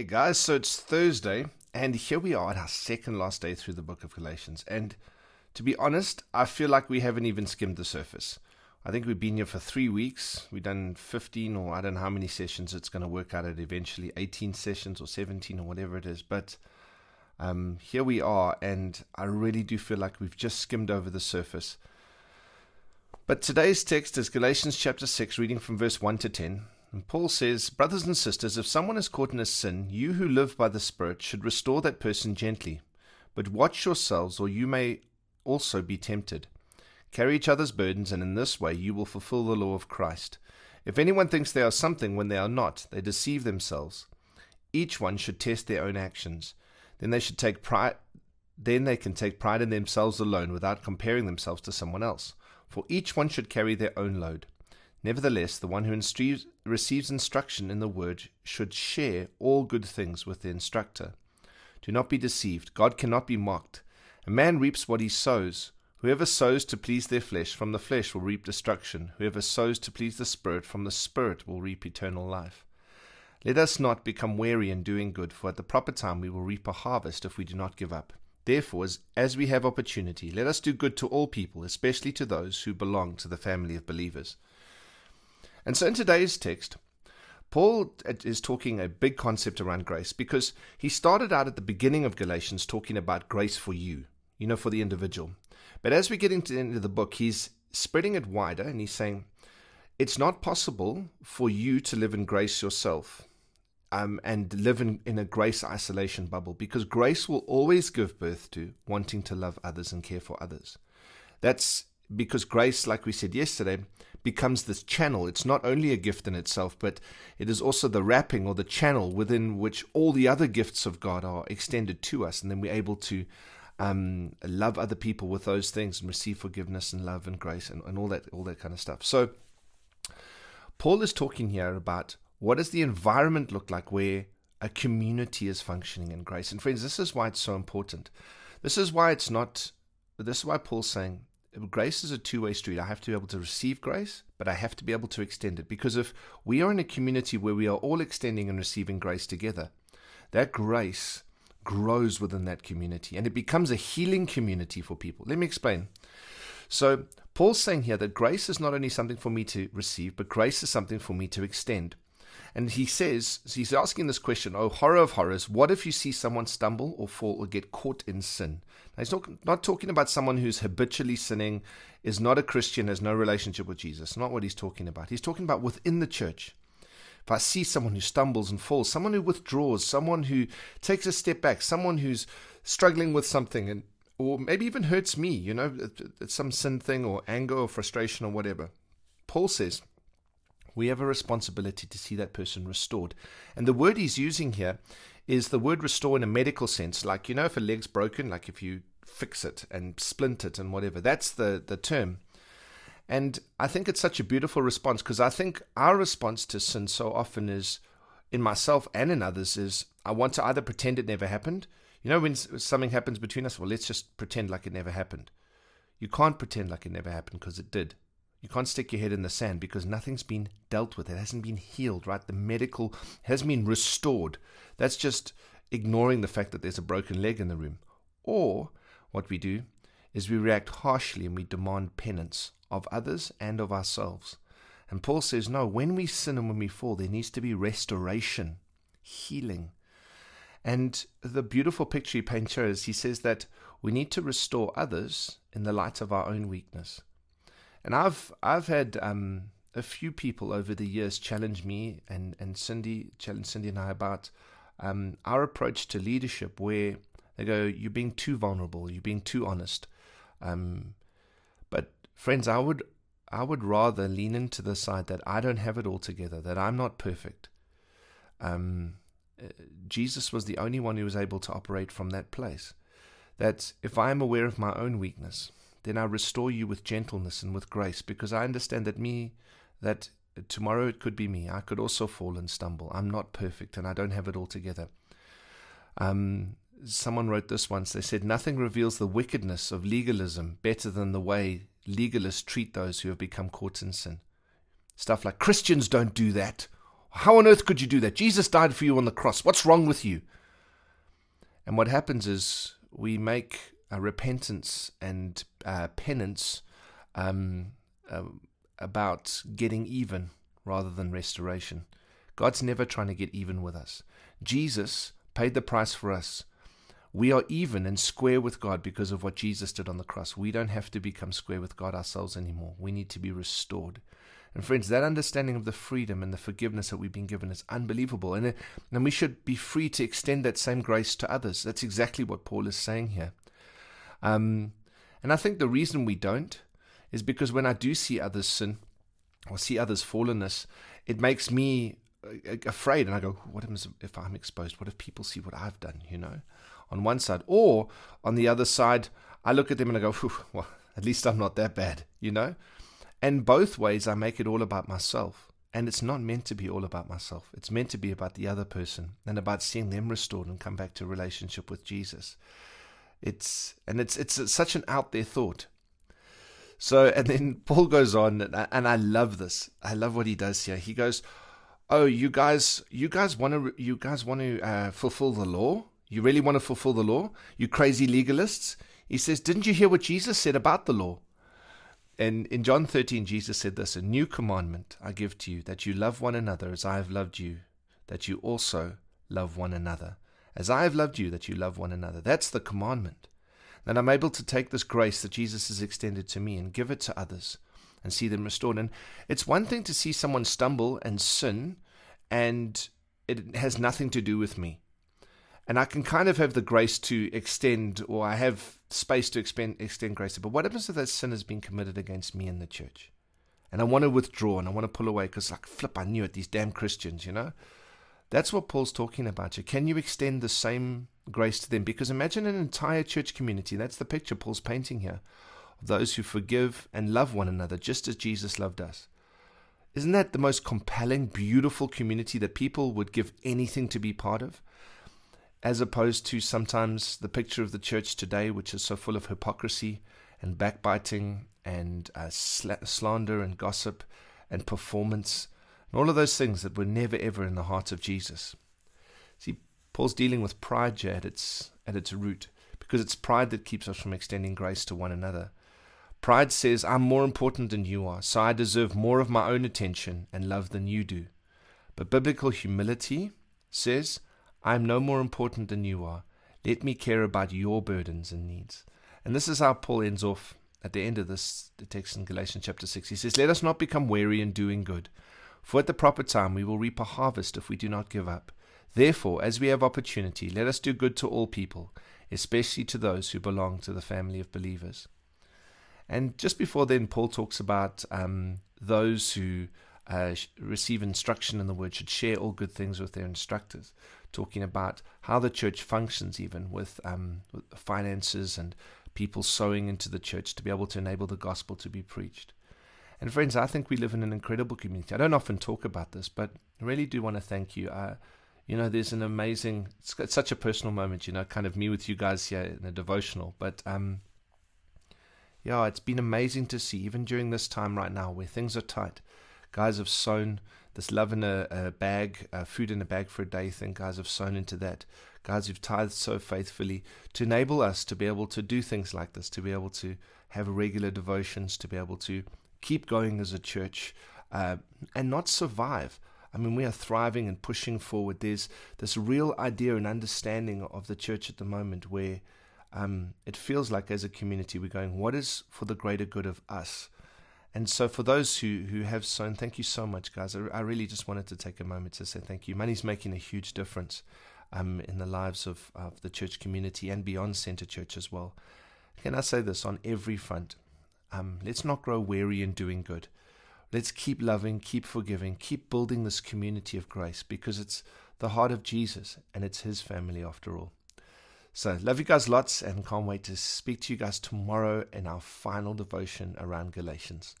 Hey guys, so it's Thursday, and here we are at our second last day through the book of Galatians. And to be honest, I feel like we haven't even skimmed the surface. I think we've been here for three weeks. We've done 15 or I don't know how many sessions it's going to work out at eventually 18 sessions or 17 or whatever it is. But um, here we are, and I really do feel like we've just skimmed over the surface. But today's text is Galatians chapter 6, reading from verse 1 to 10. And Paul says, Brothers and sisters, if someone is caught in a sin, you who live by the Spirit should restore that person gently. But watch yourselves, or you may also be tempted. Carry each other's burdens, and in this way you will fulfill the law of Christ. If anyone thinks they are something when they are not, they deceive themselves. Each one should test their own actions. Then they should take pride then they can take pride in themselves alone without comparing themselves to someone else. For each one should carry their own load. Nevertheless, the one who receives instruction in the word should share all good things with the instructor. Do not be deceived. God cannot be mocked. A man reaps what he sows. Whoever sows to please their flesh, from the flesh will reap destruction. Whoever sows to please the Spirit, from the Spirit will reap eternal life. Let us not become weary in doing good, for at the proper time we will reap a harvest if we do not give up. Therefore, as we have opportunity, let us do good to all people, especially to those who belong to the family of believers. And so in today's text, Paul is talking a big concept around grace because he started out at the beginning of Galatians talking about grace for you, you know, for the individual. But as we get into the end of the book, he's spreading it wider and he's saying it's not possible for you to live in grace yourself um, and live in, in a grace isolation bubble because grace will always give birth to wanting to love others and care for others. That's because grace, like we said yesterday, becomes this channel. It's not only a gift in itself, but it is also the wrapping or the channel within which all the other gifts of God are extended to us. And then we're able to um, love other people with those things and receive forgiveness and love and grace and, and all that all that kind of stuff. So Paul is talking here about what does the environment look like where a community is functioning in grace. And friends, this is why it's so important. This is why it's not this is why Paul's saying grace is a two way street. I have to be able to receive grace, but I have to be able to extend it. Because if we are in a community where we are all extending and receiving grace together, that grace grows within that community and it becomes a healing community for people. Let me explain. So, Paul's saying here that grace is not only something for me to receive, but grace is something for me to extend. And he says, so he's asking this question, oh, horror of horrors, what if you see someone stumble or fall or get caught in sin? Now, he's not, not talking about someone who's habitually sinning, is not a Christian, has no relationship with Jesus. Not what he's talking about. He's talking about within the church. If I see someone who stumbles and falls, someone who withdraws, someone who takes a step back, someone who's struggling with something and or maybe even hurts me, you know, some sin thing or anger or frustration or whatever. Paul says, we have a responsibility to see that person restored. And the word he's using here is the word restore in a medical sense. Like, you know, if a leg's broken, like if you fix it and splint it and whatever, that's the, the term. And I think it's such a beautiful response because I think our response to sin so often is, in myself and in others, is I want to either pretend it never happened. You know, when something happens between us, well, let's just pretend like it never happened. You can't pretend like it never happened because it did. You can't stick your head in the sand because nothing's been dealt with. It hasn't been healed, right? The medical hasn't been restored. That's just ignoring the fact that there's a broken leg in the room. Or what we do is we react harshly and we demand penance of others and of ourselves. And Paul says, no, when we sin and when we fall, there needs to be restoration, healing. And the beautiful picture he paints here is he says that we need to restore others in the light of our own weakness. And I've I've had um, a few people over the years challenge me and, and Cindy, challenge Cindy and I about um, our approach to leadership, where they go, "You're being too vulnerable. You're being too honest." Um, but friends, I would I would rather lean into the side that I don't have it all together, that I'm not perfect. Um, uh, Jesus was the only one who was able to operate from that place. That if I am aware of my own weakness, then I restore you with gentleness and with grace, because I understand that me, that tomorrow it could be me. I could also fall and stumble. I'm not perfect and I don't have it all together. Um, someone wrote this once. They said, Nothing reveals the wickedness of legalism better than the way legalists treat those who have become caught in sin. Stuff like Christians don't do that, How on earth could you do that? Jesus died for you on the cross. What's wrong with you? And what happens is we make a repentance and uh, penance um, uh, about getting even rather than restoration. God's never trying to get even with us. Jesus paid the price for us. We are even and square with God because of what Jesus did on the cross. We don't have to become square with God ourselves anymore. We need to be restored. And friends, that understanding of the freedom and the forgiveness that we've been given is unbelievable. And, and we should be free to extend that same grace to others. That's exactly what Paul is saying here. Um, and I think the reason we don't is because when I do see others sin or see others fallenness, it makes me uh, afraid. And I go, what if I'm exposed? What if people see what I've done, you know, on one side? Or on the other side, I look at them and I go, well, at least I'm not that bad, you know? And both ways, I make it all about myself. And it's not meant to be all about myself. It's meant to be about the other person and about seeing them restored and come back to relationship with Jesus. It's and it's it's such an out there thought. So and then Paul goes on, and I love this. I love what he does here. He goes, "Oh, you guys, you guys want to, you guys want to uh, fulfill the law? You really want to fulfill the law? You crazy legalists?" He says, "Didn't you hear what Jesus said about the law?" And in John 13, Jesus said this A new commandment I give to you, that you love one another as I have loved you, that you also love one another. As I have loved you, that you love one another. That's the commandment. That I'm able to take this grace that Jesus has extended to me and give it to others and see them restored. And it's one thing to see someone stumble and sin, and it has nothing to do with me and I can kind of have the grace to extend, or I have space to expend, extend grace. But what happens if that sin has been committed against me in the church? And I want to withdraw and I want to pull away because, like, flip, I knew it, these damn Christians, you know? That's what Paul's talking about here. Can you extend the same grace to them? Because imagine an entire church community. That's the picture Paul's painting here of those who forgive and love one another just as Jesus loved us. Isn't that the most compelling, beautiful community that people would give anything to be part of? as opposed to sometimes the picture of the church today, which is so full of hypocrisy and backbiting and uh, sl- slander and gossip and performance and all of those things that were never ever in the heart of Jesus. See, Paul's dealing with pride here at its, at its root because it's pride that keeps us from extending grace to one another. Pride says, I'm more important than you are, so I deserve more of my own attention and love than you do. But biblical humility says, I am no more important than you are. Let me care about your burdens and needs. And this is how Paul ends off at the end of this the text in Galatians chapter 6. He says, Let us not become weary in doing good, for at the proper time we will reap a harvest if we do not give up. Therefore, as we have opportunity, let us do good to all people, especially to those who belong to the family of believers. And just before then, Paul talks about um, those who uh, receive instruction in the word should share all good things with their instructors talking about how the church functions, even with, um, with finances and people sowing into the church to be able to enable the gospel to be preached. And friends, I think we live in an incredible community. I don't often talk about this, but I really do want to thank you. Uh, you know, there's an amazing, it's, it's, such a personal moment, you know, kind of me with you guys here in a devotional. But um, yeah, it's been amazing to see, even during this time right now where things are tight. Guys have sown this love in a, a bag, food in a bag for a day thing, guys have sown into that. Guys who've tithed so faithfully to enable us to be able to do things like this, to be able to have regular devotions, to be able to keep going as a church uh, and not survive. I mean, we are thriving and pushing forward. There's this real idea and understanding of the church at the moment where um, it feels like as a community we're going, what is for the greater good of us? And so, for those who, who have sown, thank you so much, guys. I, I really just wanted to take a moment to say thank you. Money's making a huge difference um, in the lives of, of the church community and beyond Center Church as well. Can I say this on every front? Um, let's not grow weary in doing good. Let's keep loving, keep forgiving, keep building this community of grace because it's the heart of Jesus and it's His family after all. So, love you guys lots and can't wait to speak to you guys tomorrow in our final devotion around Galatians.